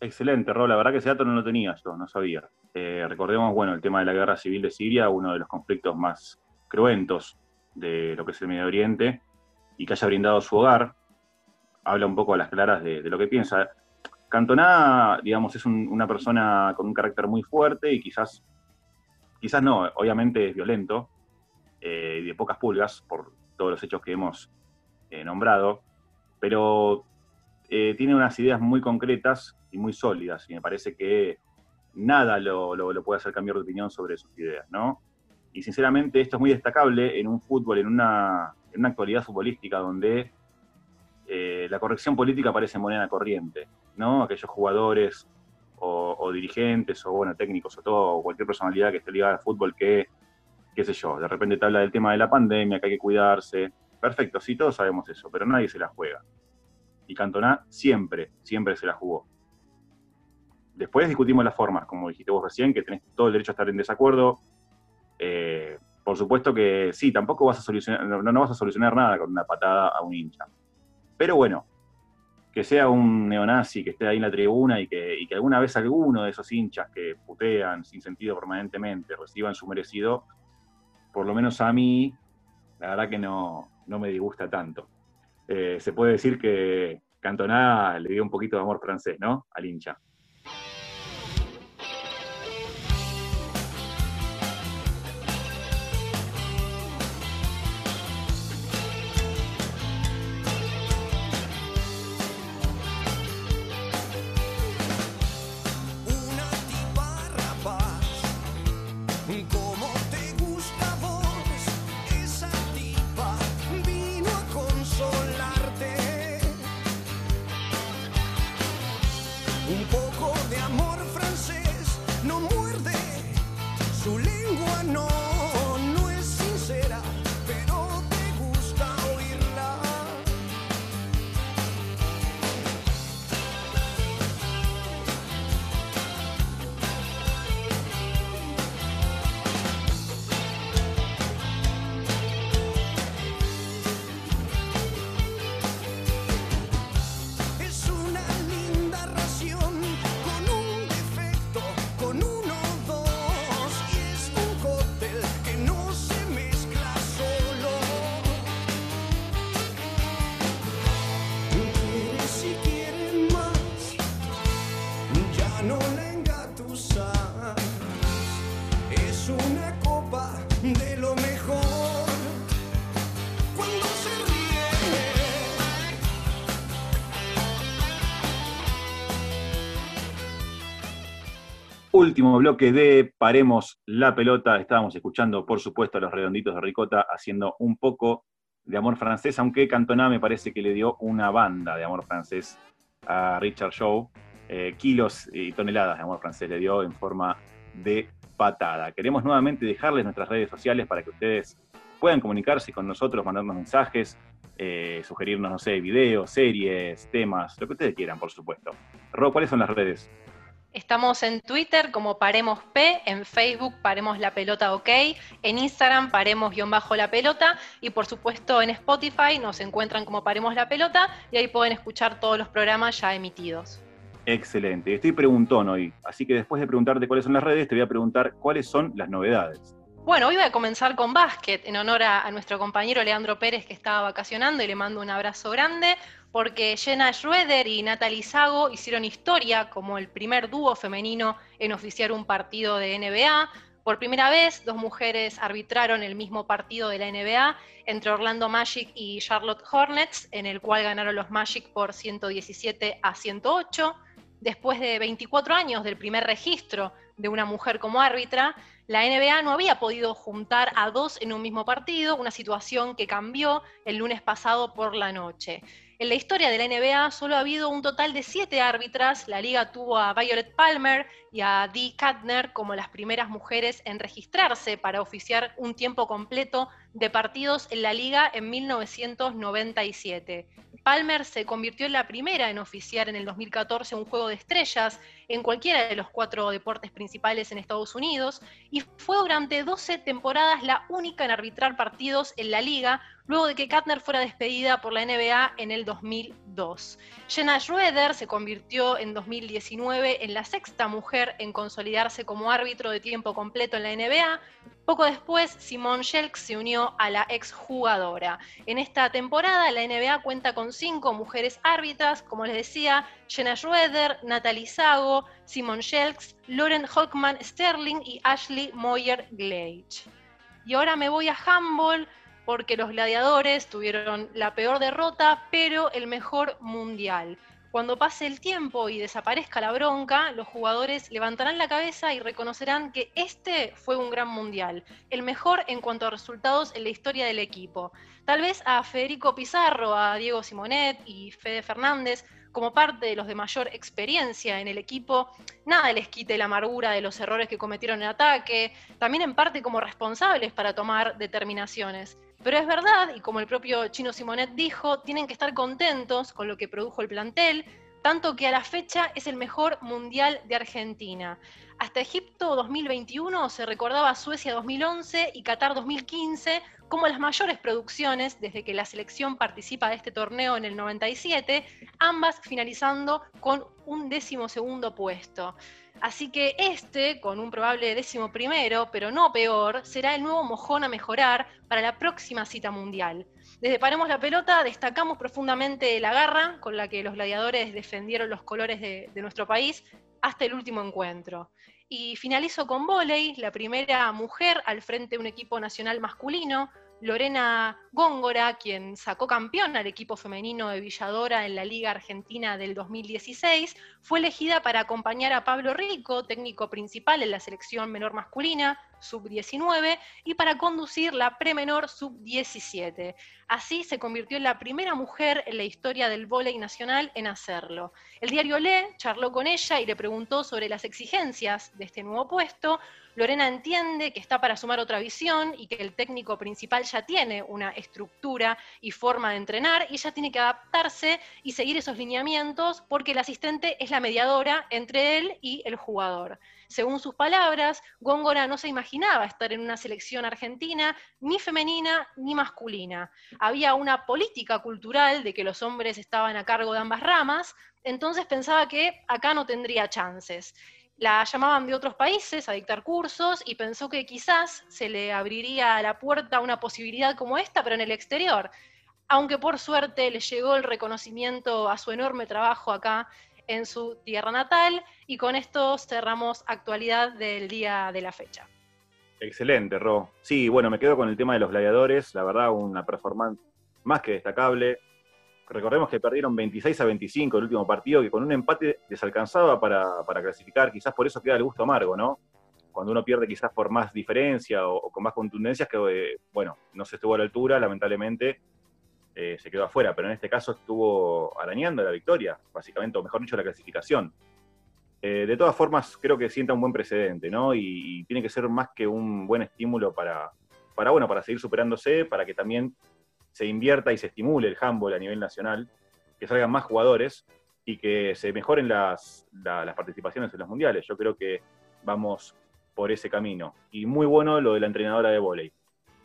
A: Excelente, Ro, la verdad que ese dato no lo tenía yo, no sabía. Eh, recordemos, bueno, el tema de la guerra civil de Siria, uno de los conflictos más cruentos de lo que es el Medio Oriente, y que haya brindado su hogar, habla un poco a las claras de, lo que piensa. Cantona, digamos, es un- una persona con un carácter muy fuerte y quizás, quizás no, obviamente es violento eh, y de pocas pulgas por todos los hechos que hemos eh, nombrado, pero eh, tiene unas ideas muy concretas y muy sólidas y me parece que nada lo, puede hacer cambiar de opinión sobre sus ideas, ¿no? Y sinceramente esto es muy destacable en un fútbol, en una, en una actualidad futbolística donde la corrección política parece moneda corriente, ¿no? Aquellos jugadores o, dirigentes o, bueno, técnicos o todo, o cualquier personalidad que esté ligada al fútbol que, qué sé yo, de repente te habla del tema de la pandemia, que hay que cuidarse. Perfecto, sí, todos sabemos eso, pero nadie se la juega. Y Cantona siempre, siempre se la jugó. Después discutimos las formas, como dijiste vos recién, que tenés todo el derecho a estar en desacuerdo. Eh, por supuesto que sí, tampoco vas a solucionar, no, no vas a solucionar nada con una patada a un hincha. Pero bueno, que sea un neonazi que esté ahí en la tribuna y que, y que alguna vez alguno de esos hinchas que putean sin sentido permanentemente reciban su merecido, por lo menos a mí, la verdad que no, no me disgusta tanto. Eh, se puede decir que Cantona le dio un poquito de amor francés, ¿no? Al hincha. Último bloque de Paremos la pelota. Estábamos escuchando, por supuesto, a los redonditos de Ricota haciendo un poco de amor francés, aunque Cantona me parece que le dio una banda de amor francés a Richard Shaw. Eh, kilos y toneladas de amor francés le dio en forma de patada. Queremos nuevamente dejarles nuestras redes sociales para que ustedes puedan comunicarse con nosotros, mandarnos mensajes, eh, sugerirnos, no sé, videos, series, temas, lo que ustedes quieran, por supuesto. Ro, ¿cuáles son las redes?
B: Estamos en Twitter como Paremos P, en Facebook Paremos la Pelota OK, en Instagram Paremos-la Pelota y por supuesto en Spotify nos encuentran como Paremos la Pelota y ahí pueden escuchar todos los programas ya emitidos.
A: Excelente. Estoy preguntón hoy, así que después de preguntarte cuáles son las redes, te voy a preguntar cuáles son las novedades.
B: Bueno, hoy voy a comenzar con básquet en honor a, a nuestro compañero Leandro Pérez que estaba vacacionando y le mando un abrazo grande porque Jenna Schroeder y Natalie Sago hicieron historia como el primer dúo femenino en oficiar un partido de NBA. Por primera vez, dos mujeres arbitraron el mismo partido de la NBA entre Orlando Magic y Charlotte Hornets, en el cual ganaron los Magic por 117 a 108. Después de 24 años del primer registro de una mujer como árbitra, la NBA no había podido juntar a dos en un mismo partido, una situación que cambió el lunes pasado por la noche. En la historia de la NBA solo ha habido un total de siete árbitras. La liga tuvo a Violet Palmer y a Dee Katner como las primeras mujeres en registrarse para oficiar un tiempo completo de partidos en la liga en 1997. Palmer se convirtió en la primera en oficiar en el 2014 un juego de estrellas en cualquiera de los cuatro deportes principales en Estados Unidos y fue durante 12 temporadas la única en arbitrar partidos en la liga luego de que Katner fuera despedida por la NBA en el 2002. Jenna Schroeder se convirtió en 2019 en la sexta mujer en consolidarse como árbitro de tiempo completo en la NBA. Poco después, Simone Shelks se unió a la exjugadora. En esta temporada, la NBA cuenta con cinco mujeres árbitras, como les decía, Jenna Schroeder, Natalie Sago, Simone Shelks, Lauren Hockman Sterling y Ashley Moyer Glage. Y ahora me voy a handball porque los gladiadores tuvieron la peor derrota, pero el mejor mundial. Cuando pase el tiempo y desaparezca la bronca, los jugadores levantarán la cabeza y reconocerán que este fue un gran mundial, el mejor en cuanto a resultados en la historia del equipo. Tal vez a Federico Pizarro, a Diego Simonet y Fede Fernández, como parte de los de mayor experiencia en el equipo, nada les quite la amargura de los errores que cometieron en ataque, también en parte como responsables para tomar determinaciones. Pero es verdad, y como el propio Chino Simonet dijo, tienen que estar contentos con lo que produjo el plantel, tanto que a la fecha es el mejor mundial de Argentina. Hasta Egipto 2021 se recordaba Suecia 2011 y Qatar 2015 como las mayores producciones desde que la selección participa de este torneo en el 97, ambas finalizando con un décimo segundo puesto. Así que este, con un probable décimo primero, pero no peor, será el nuevo mojón a mejorar para la próxima cita mundial. Desde Paremos la Pelota destacamos profundamente la garra con la que los gladiadores defendieron los colores de, de nuestro país hasta el último encuentro. Y finalizo con volei, la primera mujer al frente de un equipo nacional masculino, Lorena Góngora, quien sacó campeón al equipo femenino de Villadora en la Liga Argentina del 2016, fue elegida para acompañar a Pablo Rico, técnico principal en la selección menor masculina. Sub-19 y para conducir la premenor sub-17. Así se convirtió en la primera mujer en la historia del vóley nacional en hacerlo. El diario Le charló con ella y le preguntó sobre las exigencias de este nuevo puesto. Lorena entiende que está para sumar otra visión y que el técnico principal ya tiene una estructura y forma de entrenar y ella tiene que adaptarse y seguir esos lineamientos porque el asistente es la mediadora entre él y el jugador. Según sus palabras, Góngora no se imaginaba estar en una selección argentina ni femenina ni masculina. Había una política cultural de que los hombres estaban a cargo de ambas ramas, entonces pensaba que acá no tendría chances. La llamaban de otros países a dictar cursos y pensó que quizás se le abriría la puerta a una posibilidad como esta, pero en el exterior. Aunque por suerte le llegó el reconocimiento a su enorme trabajo acá en su tierra natal y con esto cerramos actualidad del día de la fecha.
A: Excelente, Ro. Sí, bueno, me quedo con el tema de los gladiadores, la verdad, una performance más que destacable. Recordemos que perdieron 26 a 25 el último partido, que con un empate les alcanzaba para, para clasificar, quizás por eso queda el gusto amargo, ¿no? Cuando uno pierde quizás por más diferencia o, con más contundencias, que, eh, bueno, no se estuvo a la altura, lamentablemente, eh, se quedó afuera, pero en este caso estuvo arañando la victoria, básicamente, o mejor dicho, la clasificación. Eh, de todas formas, creo que sienta un buen precedente, ¿no? Y, tiene que ser más que un buen estímulo para, bueno, para seguir superándose, para que también se invierta y se estimule el handball a nivel nacional, que salgan más jugadores y que se mejoren las, la- las participaciones en los mundiales. Yo creo que vamos por ese camino. Y muy bueno lo de la entrenadora de vóley.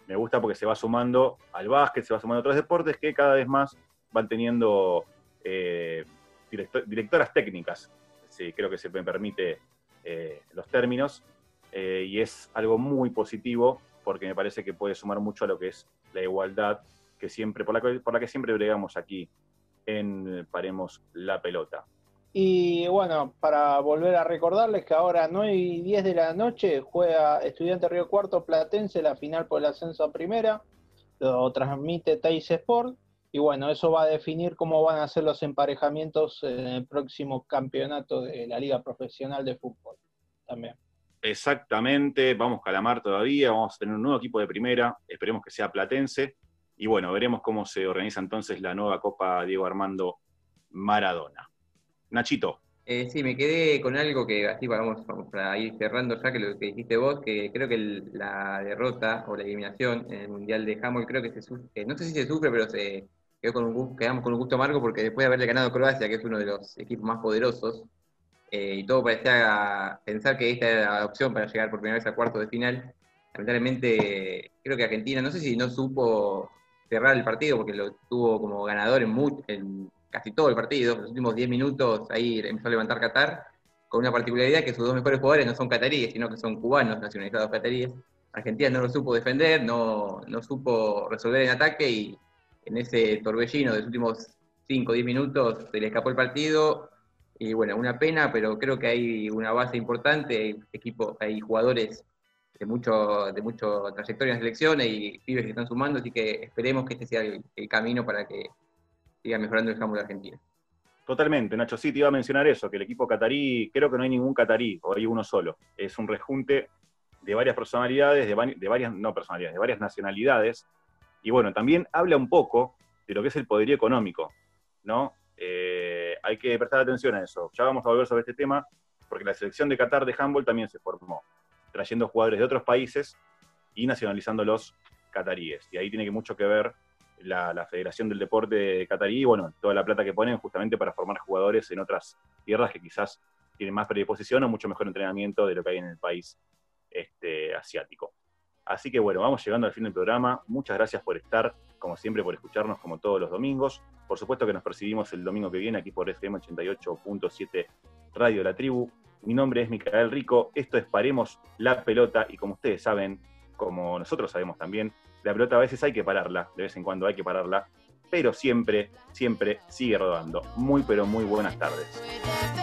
A: Me gusta porque se va sumando al básquet, se va sumando a otros deportes que cada vez más van teniendo eh, directo- directoras técnicas. Sí, creo que se me permite eh, los términos. eh, y es algo muy positivo porque me parece que puede sumar mucho a lo que es la igualdad que siempre, por la por la que siempre bregamos aquí en Paremos la Pelota.
C: Y bueno, para volver a recordarles que ahora 9 y 10 de la noche juega Estudiante Río Cuarto Platense la final por el ascenso a primera. Lo transmite Teis Sport. Y bueno, eso va a definir cómo van a ser los emparejamientos en el próximo campeonato de la Liga Profesional de Fútbol. También.
A: Exactamente, vamos Calamar todavía, vamos a tener un nuevo equipo de primera, esperemos que sea Platense. Y bueno, veremos cómo se organiza entonces la nueva Copa Diego Armando Maradona. Nachito,
D: Eh, sí, me quedé con algo que así vamos, vamos para ir cerrando ya que lo que dijiste vos, que creo que la derrota o la eliminación en el Mundial de Handball creo que se sufre, no sé si se sufre, pero se quedó con un quedamos con un gusto amargo porque después de haberle ganado Croacia, que es uno de los equipos más poderosos, eh, y todo parecía pensar que esta era la opción para llegar por primera vez a cuartos de final, lamentablemente creo que Argentina, no sé si no supo cerrar el partido porque lo tuvo como ganador en, en casi todo el partido, los últimos 10 minutos ahí empezó a levantar Qatar, con una particularidad que sus dos mejores jugadores no son cataríes, sino que son cubanos nacionalizados cataríes. Argentina no lo supo defender, no, no supo resolver en ataque y en ese torbellino de los últimos 5 o 10 minutos se le escapó el partido. Y bueno, una pena, pero creo que hay una base importante, hay equipos, hay jugadores de mucho, de mucho trayectoria en selecciones y pibes que están sumando, así que esperemos que este sea el camino para que siga mejorando el handball de Argentina.
A: totalmente, Nacho, sí, te iba a mencionar eso, que el equipo catarí, creo que no hay ningún catarí, o hay uno solo. Es un rejunte de varias personalidades, de, vari- de varias, no personalidades, de varias nacionalidades. Y bueno, también habla un poco de lo que es el poderío económico, ¿no? Eh, hay que prestar atención a eso. Ya vamos a volver sobre este tema, porque la selección de Qatar de handball también se formó, trayendo jugadores de otros países y nacionalizando los cataríes. Y ahí tiene mucho que ver la, Federación del Deporte Catarí, bueno, toda la plata que ponen justamente para formar jugadores en otras tierras que quizás tienen más predisposición o mucho mejor entrenamiento de lo que hay en el país este, asiático. Así que bueno, vamos llegando al fin del programa. Muchas gracias por estar, como siempre, por escucharnos como todos los domingos. Por supuesto que nos percibimos el domingo que viene aquí por FM 88.7 Radio La Tribu. Mi nombre es Micael Rico, esto es Paremos la Pelota y como ustedes saben, como nosotros sabemos también, la pelota a veces hay que pararla, de vez en cuando hay que pararla, pero siempre, siempre sigue rodando. Muy, pero muy buenas tardes.